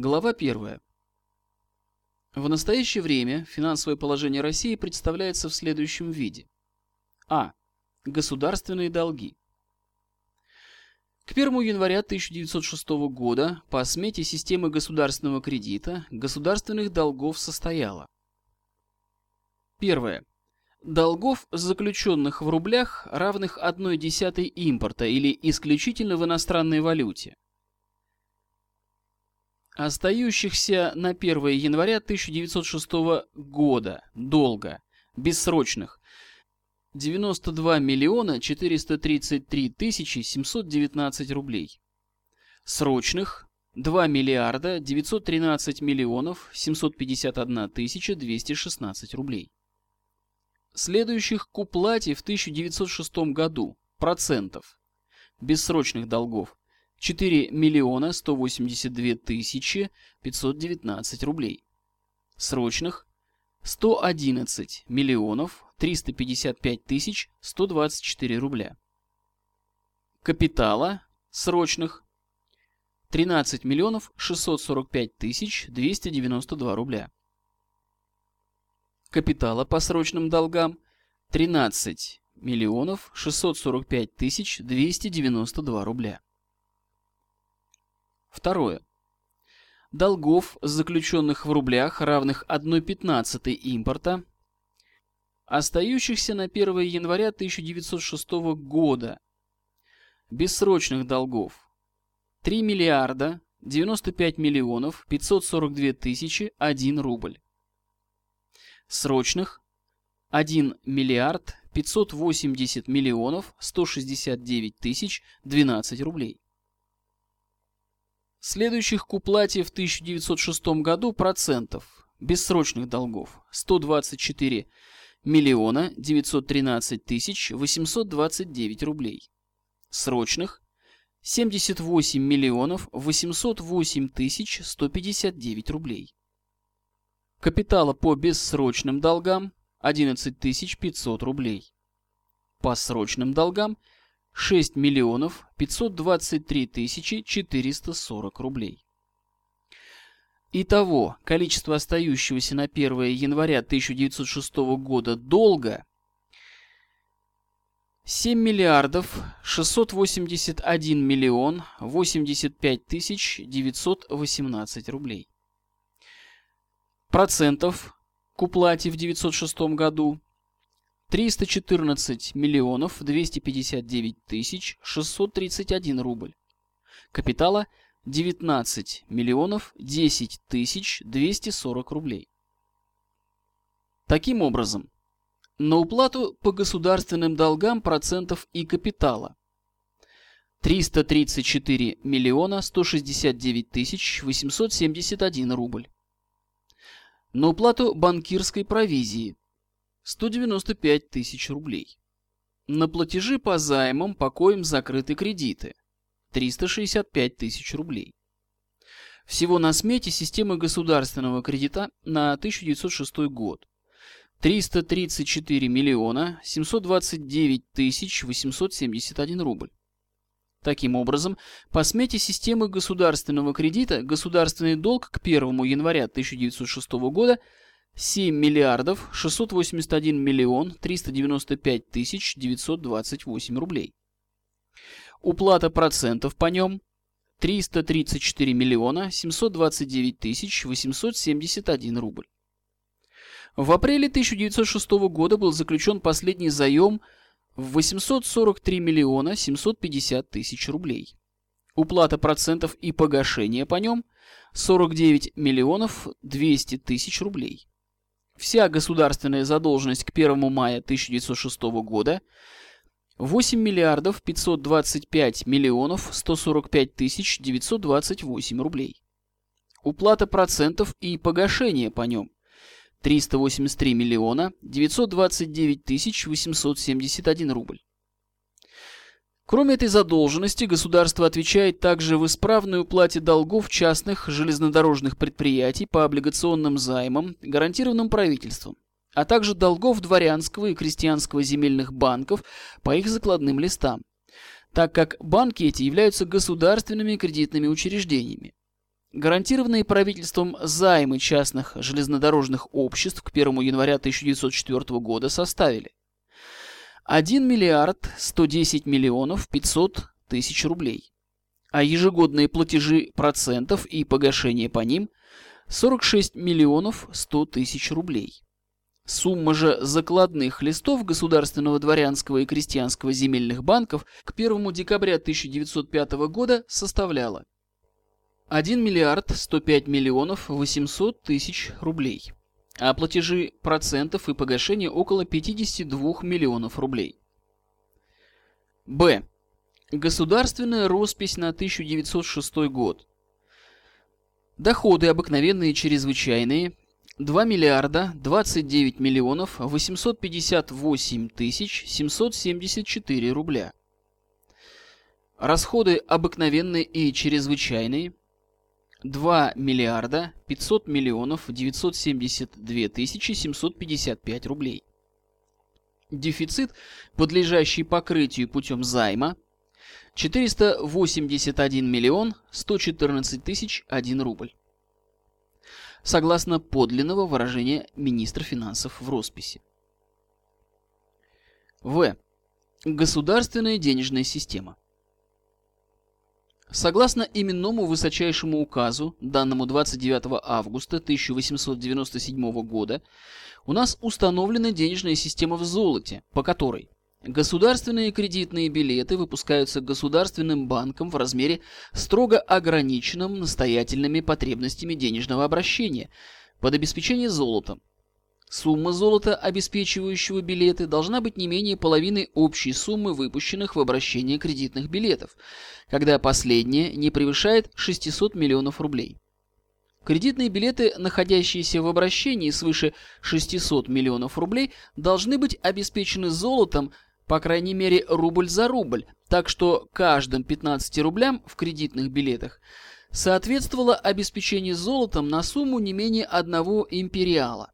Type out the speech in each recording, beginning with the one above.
Глава 1. В настоящее время финансовое положение России представляется в следующем виде. А. Государственные долги. К 1 января 1906 года по смете системы государственного кредита государственных долгов состояло. Первое. Долгов, заключенных в рублях, равных 1 десятой импорта или исключительно в иностранной валюте. Остающихся на 1 января 1906 года. Долга, бессрочных, 92 миллиона 433 тысячи 719 рублей. Срочных. 2 миллиарда 913 миллионов 751 тысяча 216 рублей. Следующих к уплате в 1906 году. Процентов. Бессрочных долгов 4 миллиона 182 тысячи 519 рублей. Срочных 111 миллионов 355 тысяч 124 рубля. Капитала срочных 13 миллионов 645 тысяч 292 рубля. Капитала по срочным долгам 13 миллионов 645 тысяч 292 рубля. Второе. Долгов, заключенных в рублях, равных 1,15 импорта, остающихся на 1 января 1906 года, бессрочных долгов 3 миллиарда 95 миллионов 542 тысячи 1 рубль. Срочных 1 миллиард 580 миллионов 169 тысяч 12 рублей. Следующих к уплате в 1906 году процентов бессрочных долгов 124 миллиона 913 тысяч 829 рублей. Срочных 78 миллионов 808 тысяч 159 рублей. Капитала по бессрочным долгам 11 тысяч 500 рублей. По срочным долгам 6 миллионов 523 тысячи 440 рублей. Итого, количество остающегося на 1 января 1906 года долга 7 миллиардов 681 миллион 85 тысяч 918 рублей. Процентов к уплате в 1906 году 314 миллионов 259 тысяч 631 рубль. Капитала 19 миллионов 10 тысяч 240 рублей. Таким образом, на уплату по государственным долгам процентов и капитала 334 миллиона 169 тысяч 871 рубль. На уплату банкирской провизии 195 тысяч рублей. На платежи по займам, по коим закрыты кредиты 365 тысяч рублей. Всего на смете системы государственного кредита на 1906 год 334 миллиона 729 тысяч 871 рубль. Таким образом, по смете системы государственного кредита государственный долг к 1 января 1906 года – 7 миллиардов 681 миллион 395 тысяч 928 рублей. Уплата процентов по нем 334 миллиона 729 тысяч 871 рубль. В апреле 1906 года был заключен последний заем в 843 миллиона 750 тысяч рублей. Уплата процентов и погашение по нем 49 миллионов 200 тысяч рублей. Вся государственная задолженность к 1 мая 1906 года 8 миллиардов 525 миллионов 145 тысяч 928 рублей. Уплата процентов и погашение по нем 383 миллиона 929 тысяч 871 рубль. Кроме этой задолженности, государство отвечает также в исправной уплате долгов частных железнодорожных предприятий по облигационным займам, гарантированным правительством, а также долгов дворянского и крестьянского земельных банков по их закладным листам, так как банки эти являются государственными кредитными учреждениями. гарантированные правительством займы частных железнодорожных обществ к 1 января 1904 года составили 1 миллиард 110 миллионов 500 тысяч рублей, а ежегодные платежи процентов и погашение по ним 46 миллионов 100 тысяч рублей. Сумма же закладных листов Государственного дворянского и крестьянского земельных банков к 1 декабря 1905 года составляла 1 миллиард 105 миллионов 800 тысяч рублей, а платежи процентов и погашения около 52 миллионов рублей. Б. Государственная роспись на 1906 год. Доходы обыкновенные и чрезвычайные 2 миллиарда 29 миллионов 858 тысяч 774 рубля. Расходы обыкновенные и чрезвычайные 2 миллиарда 500 миллионов 972 тысячи 755 рублей. Дефицит, подлежащий покрытию путем займа 481 миллион 114 тысяч 1 рубль согласно подлинного выражения министра финансов в росписи. В. Государственная денежная система. Согласно именному высочайшему указу, данному 29 августа 1897 года, у нас установлена денежная система в золоте, по которой Государственные кредитные билеты выпускаются Государственным банком в размере строго ограниченном настоятельными потребностями денежного обращения под обеспечение золотом. Сумма золота, обеспечивающего билеты, должна быть не менее половины общей суммы выпущенных в обращение кредитных билетов, когда последняя не превышает 600 миллионов рублей. Кредитные билеты, находящиеся в обращении свыше 600 миллионов рублей, должны быть обеспечены золотом по крайней мере рубль за рубль, так что каждым 15 рублям в кредитных билетах соответствовало обеспечение золотом на сумму не менее одного империала.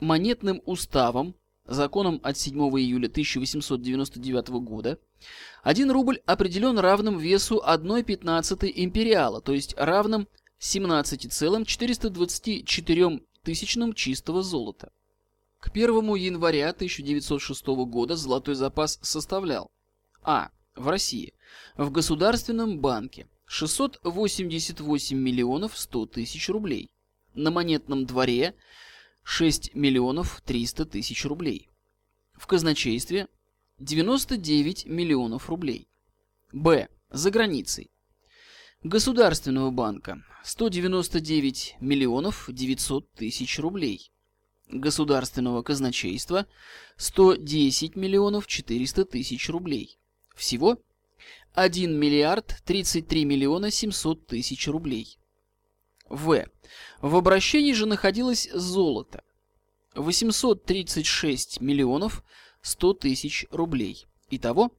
Монетным уставом, законом от 7 июля 1899 года, 1 рубль определен равным весу 1,15 империала, то есть равным 17,424 тысячным чистого золота. К 1 января 1906 года золотой запас составлял А. В России. В Государственном банке 688 миллионов 100 тысяч рублей. На монетном дворе 6 миллионов 300 тысяч рублей. В казначействе 99 миллионов рублей. Б. За границей. Государственного банка 199 миллионов 900 тысяч рублей государственного казначейства 110 миллионов 400 тысяч рублей. Всего 1 миллиард 33 миллиона 700 тысяч рублей. В. В обращении же находилось золото. 836 миллионов 100 тысяч рублей. Итого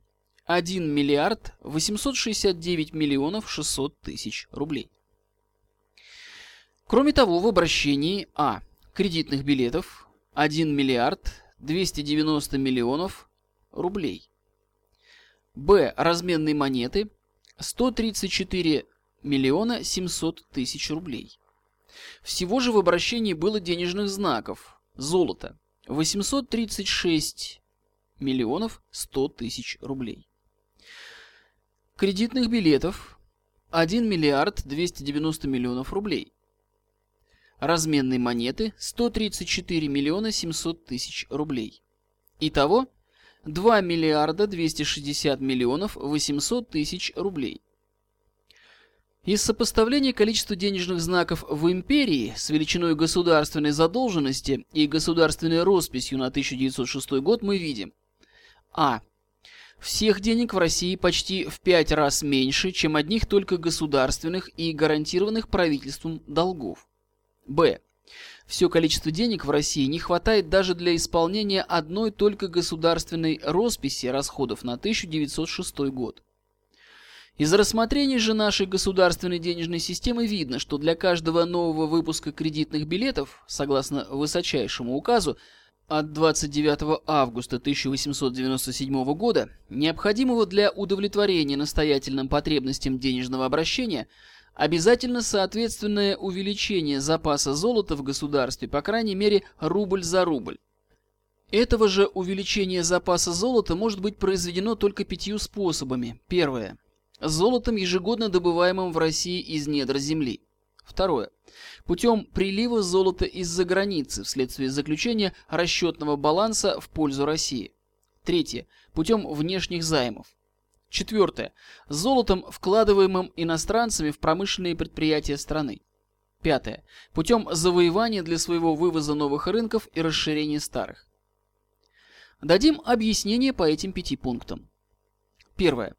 1 миллиард 869 миллионов 600 тысяч рублей. Кроме того, в обращении А кредитных билетов 1 миллиард 290 миллионов рублей. Б. Разменные монеты 134 миллиона 700 тысяч рублей. Всего же в обращении было денежных знаков золото 836 миллионов 100 тысяч рублей. Кредитных билетов 1 миллиард 290 миллионов рублей разменной монеты 134 миллиона 700 тысяч рублей. Итого 2 миллиарда 260 миллионов 800 тысяч рублей. Из сопоставления количества денежных знаков в империи с величиной государственной задолженности и государственной росписью на 1906 год мы видим А. Всех денег в России почти в пять раз меньше, чем одних только государственных и гарантированных правительством долгов. Б. Все количество денег в России не хватает даже для исполнения одной только государственной росписи расходов на 1906 год. Из рассмотрения же нашей государственной денежной системы видно, что для каждого нового выпуска кредитных билетов, согласно высочайшему указу от 29 августа 1897 года, необходимого для удовлетворения настоятельным потребностям денежного обращения – Обязательно соответственное увеличение запаса золота в государстве, по крайней мере, рубль за рубль. Этого же увеличения запаса золота может быть произведено только пятью способами. Первое. Золотом, ежегодно добываемым в России из недр земли. Второе. Путем прилива золота из-за границы вследствие заключения расчетного баланса в пользу России. Третье. Путем внешних займов. Четвертое. Золотом, вкладываемым иностранцами в промышленные предприятия страны. Пятое. Путем завоевания для своего вывоза новых рынков и расширения старых. Дадим объяснение по этим пяти пунктам. Первое.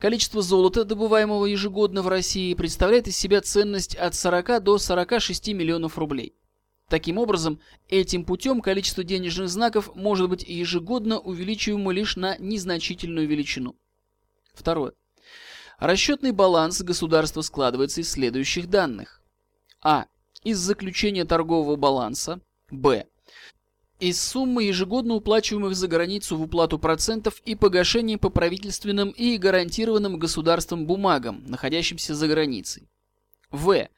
Количество золота, добываемого ежегодно в России, представляет из себя ценность от 40 до 46 миллионов рублей. Таким образом, этим путем количество денежных знаков может быть ежегодно увеличиваемо лишь на незначительную величину. Второе. Расчетный баланс государства складывается из следующих данных. А. Из заключения торгового баланса. Б. Из суммы ежегодно уплачиваемых за границу в уплату процентов и погашения по правительственным и гарантированным государством бумагам, находящимся за границей. В.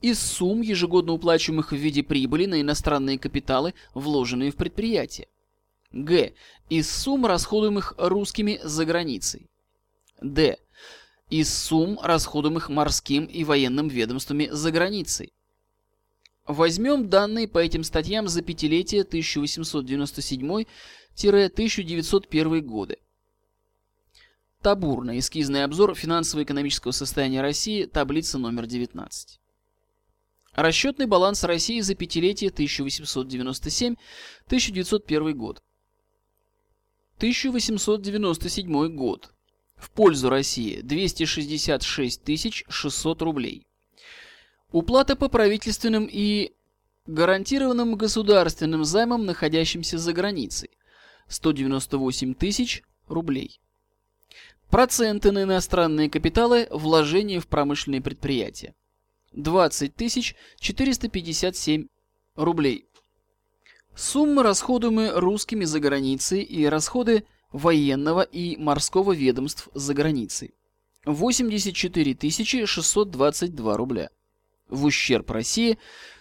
Из сумм, ежегодно уплачиваемых в виде прибыли на иностранные капиталы, вложенные в предприятие. Г. Из сумм, расходуемых русскими за границей. Д. Из сумм, расходуемых морским и военным ведомствами за границей. Возьмем данные по этим статьям за пятилетие 1897-1901 годы. Табурно. Эскизный обзор финансово-экономического состояния России. Таблица номер 19. Расчетный баланс России за пятилетие 1897-1901 год. 1897 год. В пользу России 266 600 рублей. Уплата по правительственным и гарантированным государственным займам, находящимся за границей. 198 тысяч рублей. Проценты на иностранные капиталы, вложения в промышленные предприятия. 20 тысяч 457 рублей. Суммы, расходуемые русскими за границей и расходы военного и морского ведомств за границей. 84 622 рубля в ущерб России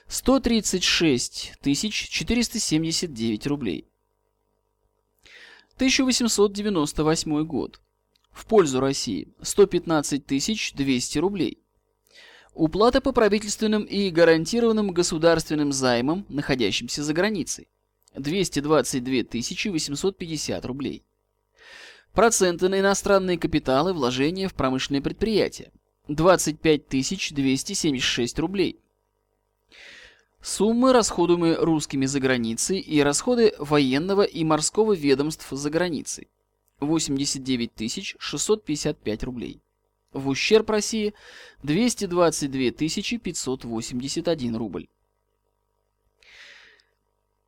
136 479 рублей. 1898 год. В пользу России 115 200 рублей. Уплата по правительственным и гарантированным государственным займам, находящимся за границей. 222 850 рублей. Проценты на иностранные капиталы, вложения в промышленные предприятия. 25 276 рублей. Суммы, расходуемые русскими за границей, и расходы военного и морского ведомств за границей. 89 655 рублей. В ущерб России 222 581 рубль.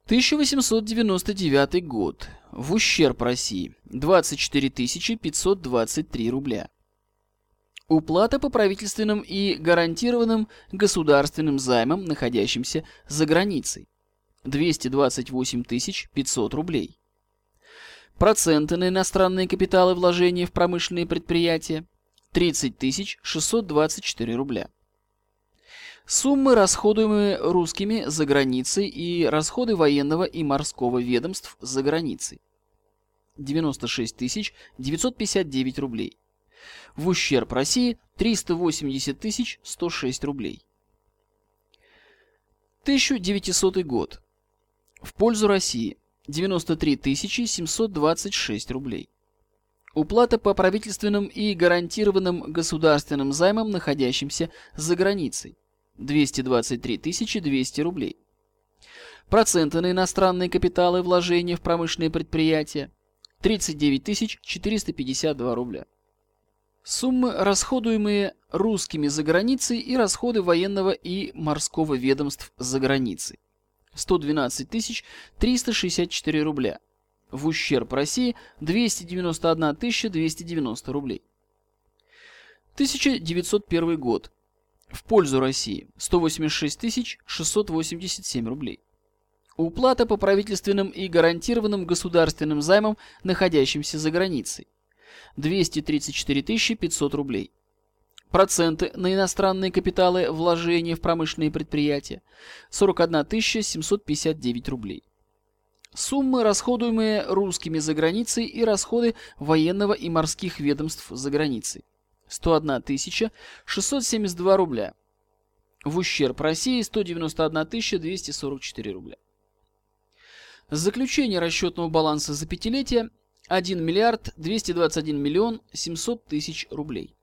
1899 год. В ущерб России 24 523 рубля. Уплата по правительственным и гарантированным государственным займам, находящимся за границей. 228 500 рублей. Проценты на иностранные капиталы вложения в промышленные предприятия. 30 624 рубля. Суммы, расходуемые русскими за границей и расходы военного и морского ведомств за границей. 96 959 рублей в ущерб России 380 106 рублей. 1900 год. В пользу России 93 726 рублей. Уплата по правительственным и гарантированным государственным займам, находящимся за границей 223 200 рублей. Проценты на иностранные капиталы вложения в промышленные предприятия 39 452 рубля. Суммы, расходуемые русскими за границей и расходы военного и морского ведомств за границей. 112 364 рубля. В ущерб России 291 290 рублей. 1901 год. В пользу России 186 687 рублей. Уплата по правительственным и гарантированным государственным займам, находящимся за границей 234 500 рублей. Проценты на иностранные капиталы вложения в промышленные предприятия 41 759 рублей. Суммы, расходуемые русскими за границей и расходы военного и морских ведомств за границей 101 672 рубля. В ущерб России 191 244 рубля. Заключение расчетного баланса за пятилетие 1 миллиард 221 миллион 700 тысяч рублей.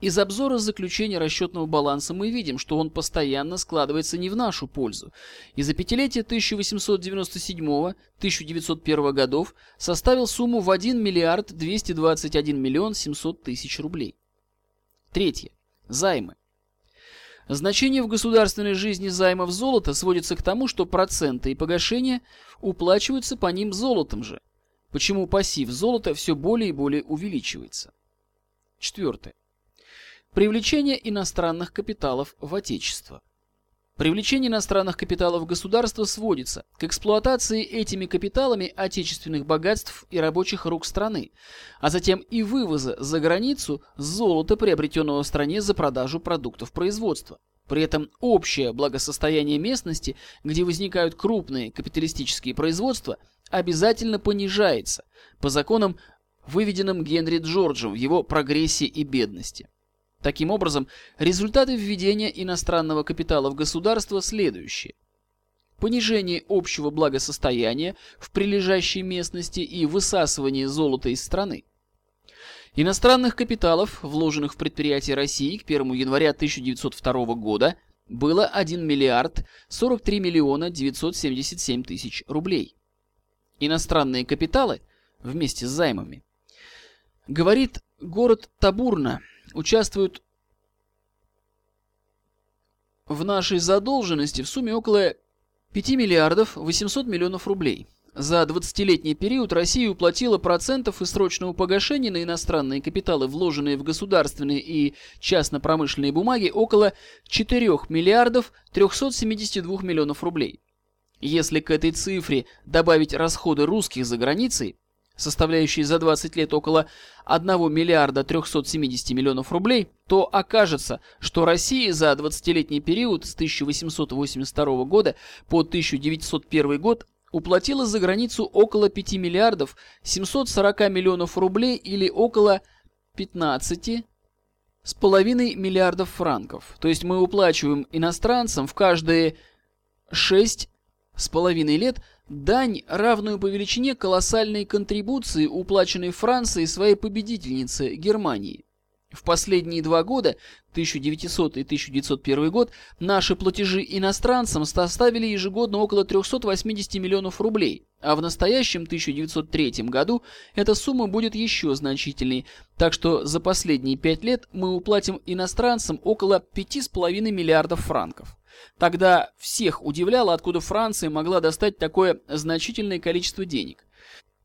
Из обзора заключения расчетного баланса мы видим, что он постоянно складывается не в нашу пользу, и за пятилетие 1897-1901 годов составил сумму в 1 миллиард 221 миллион 700 тысяч рублей. Третье. Займы. Значение в государственной жизни займов золота сводится к тому, что проценты и погашения уплачиваются по ним золотом же, почему пассив золота все более и более увеличивается. Четвертое. Привлечение иностранных капиталов в Отечество. Привлечение иностранных капиталов государство сводится к эксплуатации этими капиталами отечественных богатств и рабочих рук страны, а затем и вывоза за границу золота, приобретенного в стране за продажу продуктов производства. При этом общее благосостояние местности, где возникают крупные капиталистические производства, обязательно понижается по законам, выведенным Генри Джорджем в его «Прогрессе и бедности». Таким образом, результаты введения иностранного капитала в государство следующие. Понижение общего благосостояния в прилежащей местности и высасывание золота из страны. Иностранных капиталов, вложенных в предприятия России к 1 января 1902 года, было 1 миллиард 43 миллиона 977 тысяч рублей. Иностранные капиталы вместе с займами. Говорит город Табурна – участвуют в нашей задолженности в сумме около 5 миллиардов 800 миллионов рублей. За 20-летний период Россия уплатила процентов и срочного погашения на иностранные капиталы, вложенные в государственные и частно-промышленные бумаги, около 4 миллиардов 372 миллионов рублей. Если к этой цифре добавить расходы русских за границей, составляющие за 20 лет около 1 миллиарда 370 миллионов рублей, то окажется, что Россия за 20-летний период с 1882 года по 1901 год уплатила за границу около 5 миллиардов 740 миллионов рублей или около 15 с половиной миллиардов франков. То есть мы уплачиваем иностранцам в каждые 6 с половиной лет дань, равную по величине колоссальной контрибуции, уплаченной Францией своей победительнице Германии. В последние два года, 1900 и 1901 год, наши платежи иностранцам составили ежегодно около 380 миллионов рублей, а в настоящем 1903 году эта сумма будет еще значительней, так что за последние пять лет мы уплатим иностранцам около 5,5 миллиардов франков. Тогда всех удивляло, откуда Франция могла достать такое значительное количество денег.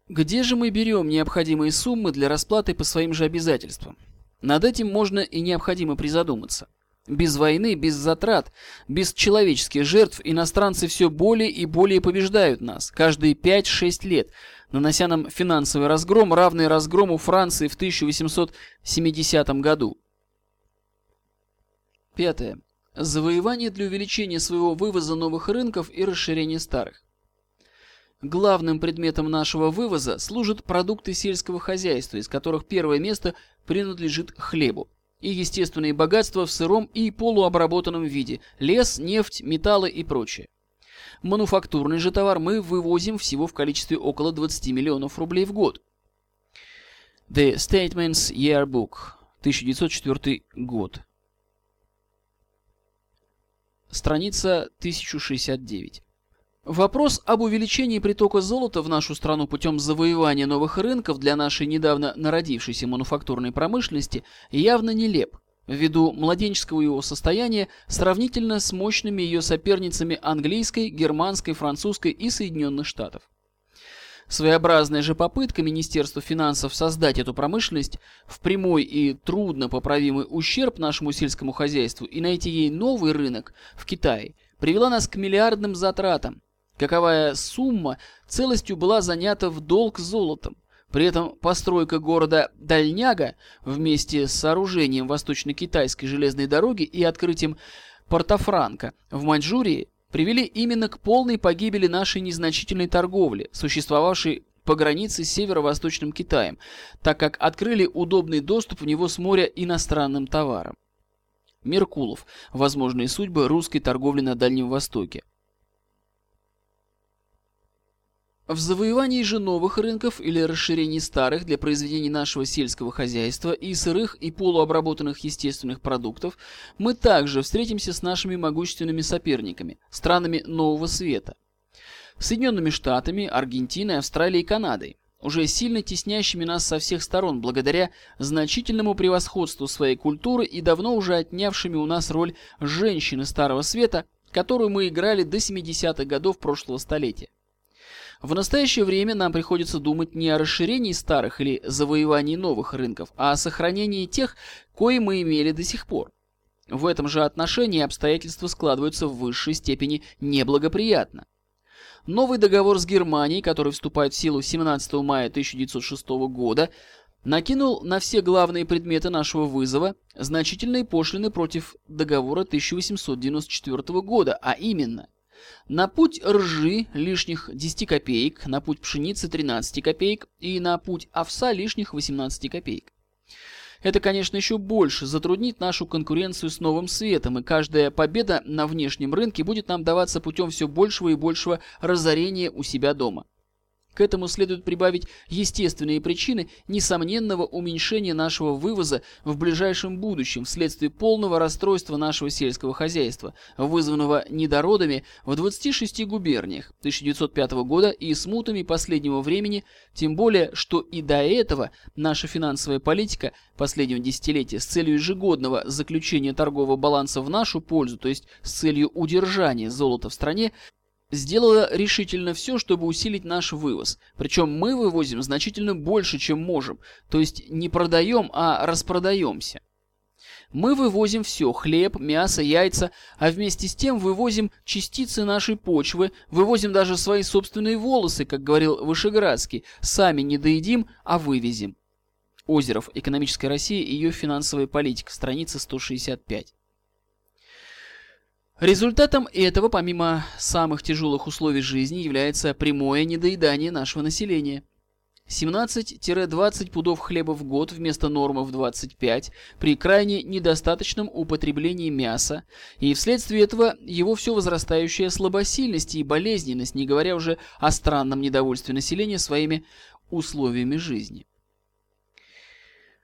Где же мы берем необходимые суммы для расплаты по своим же обязательствам? Над этим можно и необходимо призадуматься. Без войны, без затрат, без человеческих жертв иностранцы все более и более побеждают нас, каждые 5-6 лет, нанося нам финансовый разгром, равный разгрому Франции в 1870 году. Пятое. Завоевание для увеличения своего вывоза новых рынков и расширения старых. Главным предметом нашего вывоза служат продукты сельского хозяйства, из которых первое место принадлежит хлебу, и естественные богатства в сыром и полуобработанном виде – лес, нефть, металлы и прочее. Мануфактурный же товар мы вывозим всего в количестве около 20 миллионов рублей в год. The Statements Yearbook, 1904 год. Страница 1069. Вопрос об увеличении притока золота в нашу страну путем завоевания новых рынков для нашей недавно народившейся мануфактурной промышленности явно нелеп, ввиду младенческого его состояния сравнительно с мощными ее соперницами английской, германской, французской и Соединенных Штатов. Своеобразная же попытка Министерства финансов создать эту промышленность в прямой и трудно поправимый ущерб нашему сельскому хозяйству и найти ей новый рынок в Китае привела нас к миллиардным затратам. Каковая сумма целостью была занята в долг золотом. При этом постройка города Дальняга вместе с сооружением восточно-китайской железной дороги и открытием Порта-Франко в Маньчжурии привели именно к полной погибели нашей незначительной торговли, существовавшей по границе с северо-восточным Китаем, так как открыли удобный доступ в него с моря иностранным товарам. Меркулов. Возможные судьбы русской торговли на Дальнем Востоке. В завоевании же новых рынков или расширении старых для произведения нашего сельского хозяйства и сырых и полуобработанных естественных продуктов мы также встретимся с нашими могущественными соперниками, странами Нового Света. Соединенными Штатами, Аргентиной, Австралией и Канадой, уже сильно теснящими нас со всех сторон благодаря значительному превосходству своей культуры и давно уже отнявшими у нас роль женщины Старого Света, которую мы играли до 70-х годов прошлого столетия. В настоящее время нам приходится думать не о расширении старых или завоевании новых рынков, а о сохранении тех, кои мы имели до сих пор. В этом же отношении обстоятельства складываются в высшей степени неблагоприятно. Новый договор с Германией, который вступает в силу 17 мая 1906 года, накинул на все главные предметы нашего вызова значительные пошлины против договора 1894 года, а именно – на путь ржи лишних 10 копеек, на путь пшеницы 13 копеек и на путь овса лишних 18 копеек. Это, конечно, еще больше затруднит нашу конкуренцию с новым светом, и каждая победа на внешнем рынке будет нам даваться путем все большего и большего разорения у себя дома. К этому следует прибавить естественные причины несомненного уменьшения нашего вывоза в ближайшем будущем вследствие полного расстройства нашего сельского хозяйства, вызванного недородами в 26 губерниях 1905 года и смутами последнего времени, тем более, что и до этого наша финансовая политика последнего десятилетия с целью ежегодного заключения торгового баланса в нашу пользу, то есть с целью удержания золота в стране, сделала решительно все, чтобы усилить наш вывоз. Причем мы вывозим значительно больше, чем можем. То есть не продаем, а распродаемся. Мы вывозим все – хлеб, мясо, яйца, а вместе с тем вывозим частицы нашей почвы, вывозим даже свои собственные волосы, как говорил Вышеградский. Сами не доедим, а вывезем. Озеров. Экономическая Россия и ее финансовая политика. Страница 165. Результатом этого, помимо самых тяжелых условий жизни, является прямое недоедание нашего населения. 17-20 пудов хлеба в год вместо нормы в 25 при крайне недостаточном употреблении мяса, и вследствие этого его все возрастающая слабосильность и болезненность, не говоря уже о странном недовольстве населения своими условиями жизни.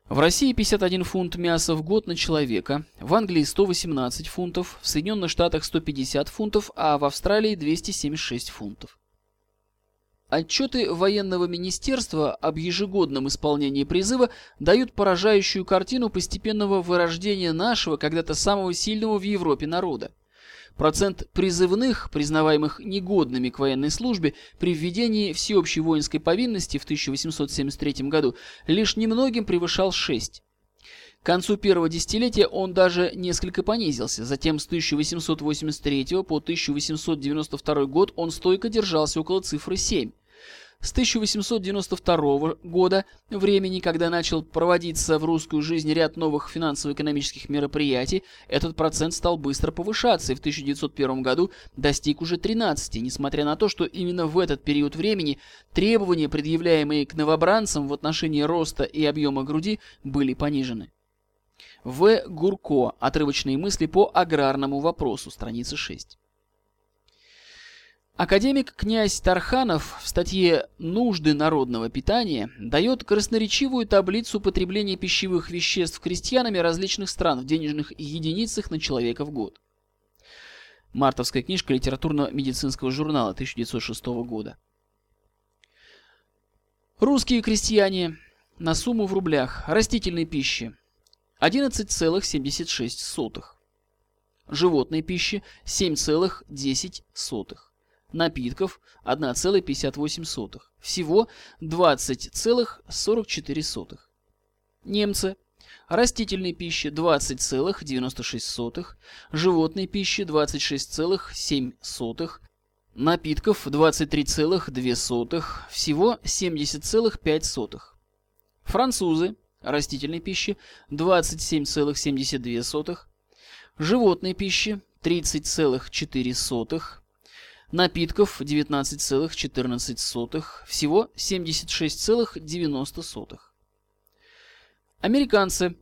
В России 51 фунт мяса в год на человека, в Англии 118 фунтов, в Соединенных Штатах 150 фунтов, а в Австралии 276 фунтов. Отчеты военного министерства об ежегодном исполнении призыва дают поражающую картину постепенного вырождения нашего, когда-то самого сильного в Европе народа. Процент призывных, признаваемых негодными к военной службе, при введении всеобщей воинской повинности в 1873 году лишь немногим превышал 6. К концу первого десятилетия он даже несколько понизился, затем с 1883 по 1892 год он стойко держался около цифры 7. С 1892 года, времени, когда начал проводиться в русскую жизнь ряд новых финансово-экономических мероприятий, этот процент стал быстро повышаться и в 1901 году достиг уже 13, несмотря на то, что именно в этот период времени требования, предъявляемые к новобранцам в отношении роста и объема груди, были понижены. В. Гурко. Отрывочные мысли по аграрному вопросу. Страница 6. Академик князь Тарханов в статье «Нужды народного питания» дает красноречивую таблицу потребления пищевых веществ крестьянами различных стран в денежных единицах на человека в год. Мартовская книжка литературно-медицинского журнала 1906 года. Русские крестьяне на сумму в рублях растительной пищи 11,76. Животной пищи 7,10 напитков 1,58. Всего 20,44. Немцы. Растительной пищи 20,96, животной пищи 26,7, Напитков 23,2, всего 70,5. Французы растительной пищи 27,72. Животной пищи 30,4. Напитков 19,14, всего 76,90. Американцы.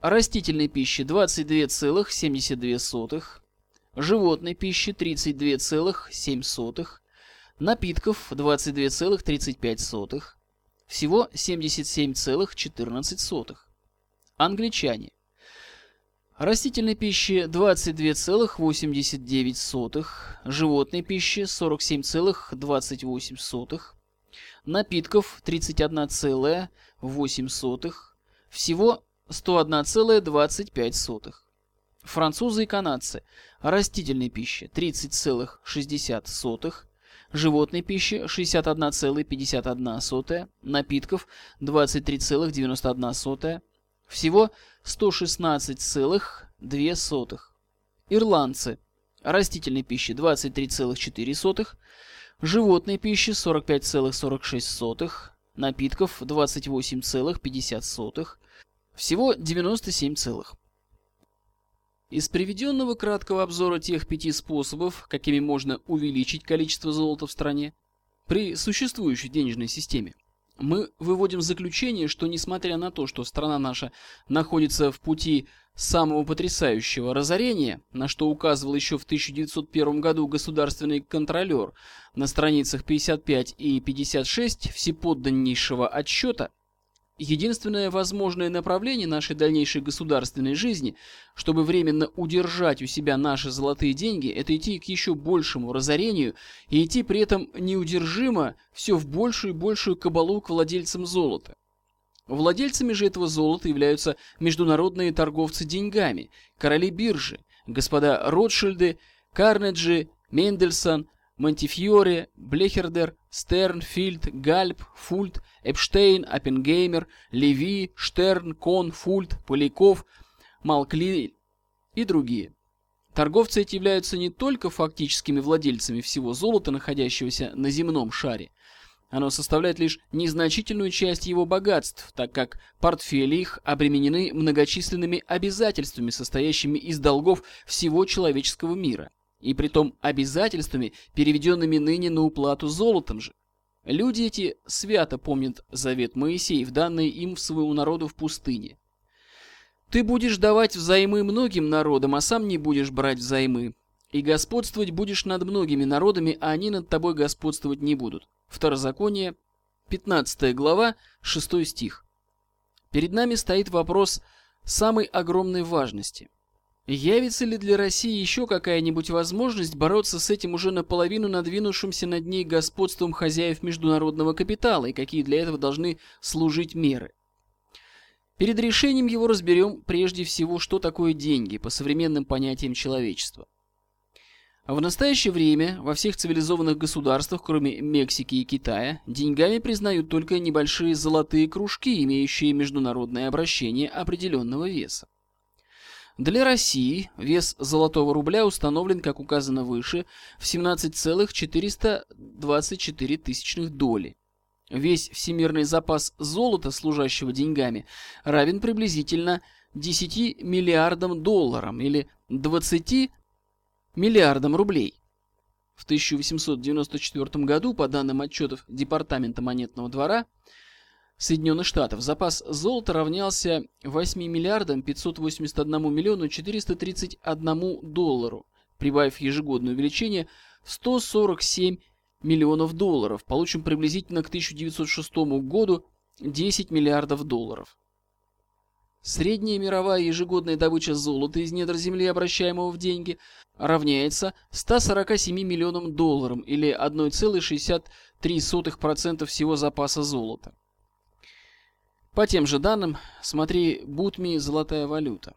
Растительной пищи 22,72, животной пищи 32,7, напитков 22,35, всего 77,14. Англичане. Растительной пищи 22,89, животной пищи 47,28, напитков 31,8, всего 101,25. Французы и канадцы. Растительной пищи 30,60, животной пищи 61,51, напитков 23,91, всего 116,2. Ирландцы. Растительной пищи 23,4, животной пищи 45,46, напитков 28,50, всего 97 целых. Из приведенного краткого обзора тех пяти способов, какими можно увеличить количество золота в стране, при существующей денежной системе, мы выводим заключение, что несмотря на то, что страна наша находится в пути самого потрясающего разорения, на что указывал еще в 1901 году государственный контролер на страницах 55 и 56 всеподданнейшего отчета, Единственное возможное направление нашей дальнейшей государственной жизни, чтобы временно удержать у себя наши золотые деньги, это идти к еще большему разорению и идти при этом неудержимо все в большую и большую кабалу к владельцам золота. Владельцами же этого золота являются международные торговцы деньгами, короли биржи, господа Ротшильды, Карнеджи, Мендельсон, Монтифьоре, Блехердер, Стерн, Фильд, Гальп, Фульт, Эпштейн, Оппенгеймер, Леви, Штерн, Кон, Фульт, Поляков, Малкли и другие. Торговцы эти являются не только фактическими владельцами всего золота, находящегося на земном шаре. Оно составляет лишь незначительную часть его богатств, так как портфели их обременены многочисленными обязательствами, состоящими из долгов всего человеческого мира и притом обязательствами, переведенными ныне на уплату золотом же. Люди эти свято помнят завет Моисеев, данный им в своему народу в пустыне. Ты будешь давать взаймы многим народам, а сам не будешь брать взаймы. И господствовать будешь над многими народами, а они над тобой господствовать не будут. Второзаконие, 15 глава, 6 стих. Перед нами стоит вопрос самой огромной важности. Явится ли для России еще какая-нибудь возможность бороться с этим уже наполовину надвинувшимся над ней господством хозяев международного капитала и какие для этого должны служить меры? Перед решением его разберем прежде всего, что такое деньги по современным понятиям человечества. В настоящее время во всех цивилизованных государствах, кроме Мексики и Китая, деньгами признают только небольшие золотые кружки, имеющие международное обращение определенного веса. Для России вес золотого рубля установлен, как указано выше, в 17,424 тысячных доли. Весь всемирный запас золота, служащего деньгами, равен приблизительно 10 миллиардам долларам или 20 миллиардам рублей. В 1894 году, по данным отчетов Департамента монетного двора, Соединенных Штатов запас золота равнялся 8 миллиардам 581 миллиону 431 доллару, прибавив ежегодное увеличение в 147 миллионов долларов, получим приблизительно к 1906 году 10 миллиардов долларов. Средняя мировая ежегодная добыча золота из недр земли, обращаемого в деньги, равняется 147 миллионам долларам или 1,63% всего запаса золота. По тем же данным, смотри Бутми «Золотая валюта».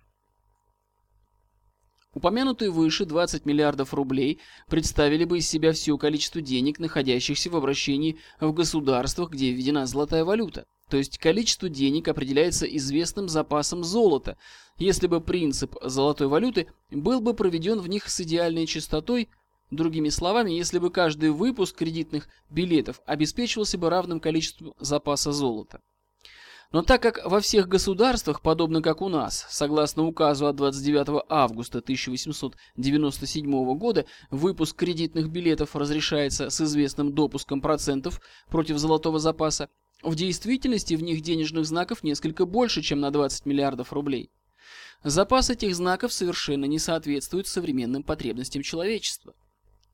Упомянутые выше 20 миллиардов рублей представили бы из себя все количество денег, находящихся в обращении в государствах, где введена золотая валюта. То есть количество денег определяется известным запасом золота, если бы принцип золотой валюты был бы проведен в них с идеальной частотой, Другими словами, если бы каждый выпуск кредитных билетов обеспечивался бы равным количеством запаса золота. Но так как во всех государствах, подобно как у нас, согласно указу от 29 августа 1897 года, выпуск кредитных билетов разрешается с известным допуском процентов против золотого запаса, в действительности в них денежных знаков несколько больше, чем на 20 миллиардов рублей. Запас этих знаков совершенно не соответствует современным потребностям человечества.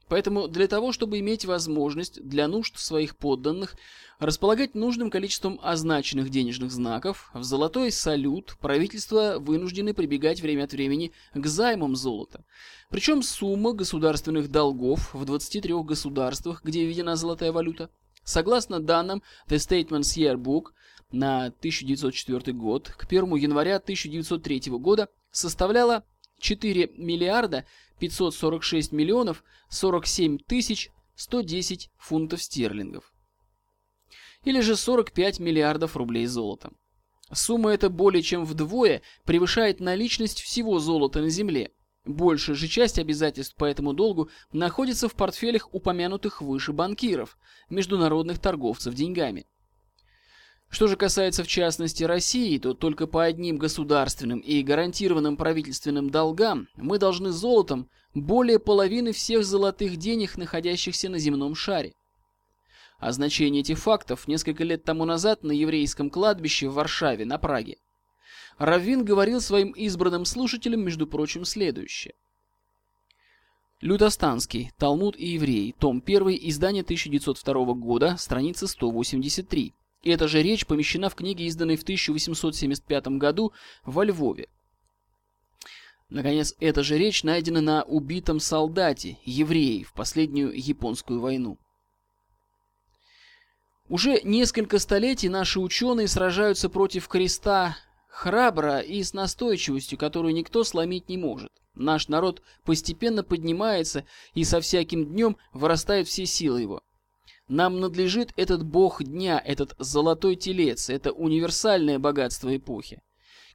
Поэтому для того, чтобы иметь возможность для нужд своих подданных располагать нужным количеством означенных денежных знаков, в золотой салют правительство вынуждены прибегать время от времени к займам золота. Причем сумма государственных долгов в 23 государствах, где введена золотая валюта, согласно данным The Statements Yearbook на 1904 год, к 1 января 1903 года составляла 4 миллиарда 546 миллионов 47 тысяч 110 фунтов стерлингов. Или же 45 миллиардов рублей золотом. Сумма эта более чем вдвое превышает наличность всего золота на Земле. Большая же часть обязательств по этому долгу находится в портфелях упомянутых выше банкиров, международных торговцев деньгами. Что же касается в частности России, то только по одним государственным и гарантированным правительственным долгам мы должны золотом более половины всех золотых денег, находящихся на земном шаре. О значении этих фактов несколько лет тому назад на еврейском кладбище в Варшаве, на Праге. Раввин говорил своим избранным слушателям, между прочим, следующее. Лютостанский, Талмуд и евреи, том 1, издание 1902 года, страница 183. Эта же речь помещена в книге, изданной в 1875 году во Львове. Наконец, эта же речь найдена на убитом солдате, евреи, в последнюю японскую войну. Уже несколько столетий наши ученые сражаются против креста храбро и с настойчивостью, которую никто сломить не может. Наш народ постепенно поднимается и со всяким днем вырастают все силы его. Нам надлежит этот бог дня, этот золотой телец, это универсальное богатство эпохи.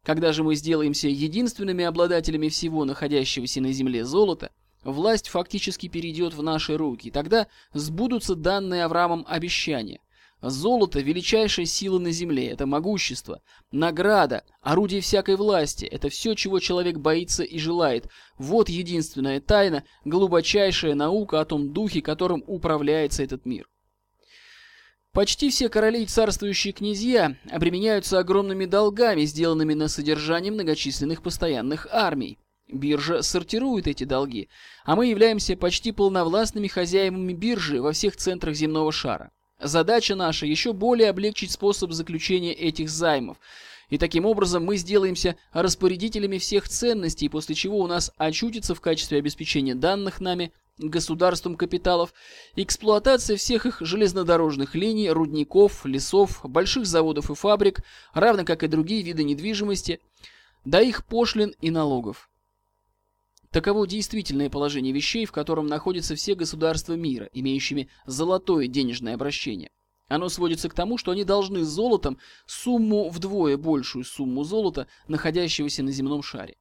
Когда же мы сделаемся единственными обладателями всего находящегося на земле золота, власть фактически перейдет в наши руки. Тогда сбудутся данные Авраамом обещания. Золото – величайшая сила на земле, это могущество, награда, орудие всякой власти, это все, чего человек боится и желает. Вот единственная тайна, глубочайшая наука о том духе, которым управляется этот мир. Почти все короли и царствующие князья обременяются огромными долгами, сделанными на содержание многочисленных постоянных армий. Биржа сортирует эти долги, а мы являемся почти полновластными хозяевами биржи во всех центрах земного шара. Задача наша еще более облегчить способ заключения этих займов. И таким образом мы сделаемся распорядителями всех ценностей, после чего у нас очутится в качестве обеспечения данных нами государством капиталов, эксплуатация всех их железнодорожных линий, рудников, лесов, больших заводов и фабрик, равно как и другие виды недвижимости, до их пошлин и налогов. Таково действительное положение вещей, в котором находятся все государства мира, имеющими золотое денежное обращение. Оно сводится к тому, что они должны золотом сумму вдвое большую сумму золота, находящегося на земном шаре.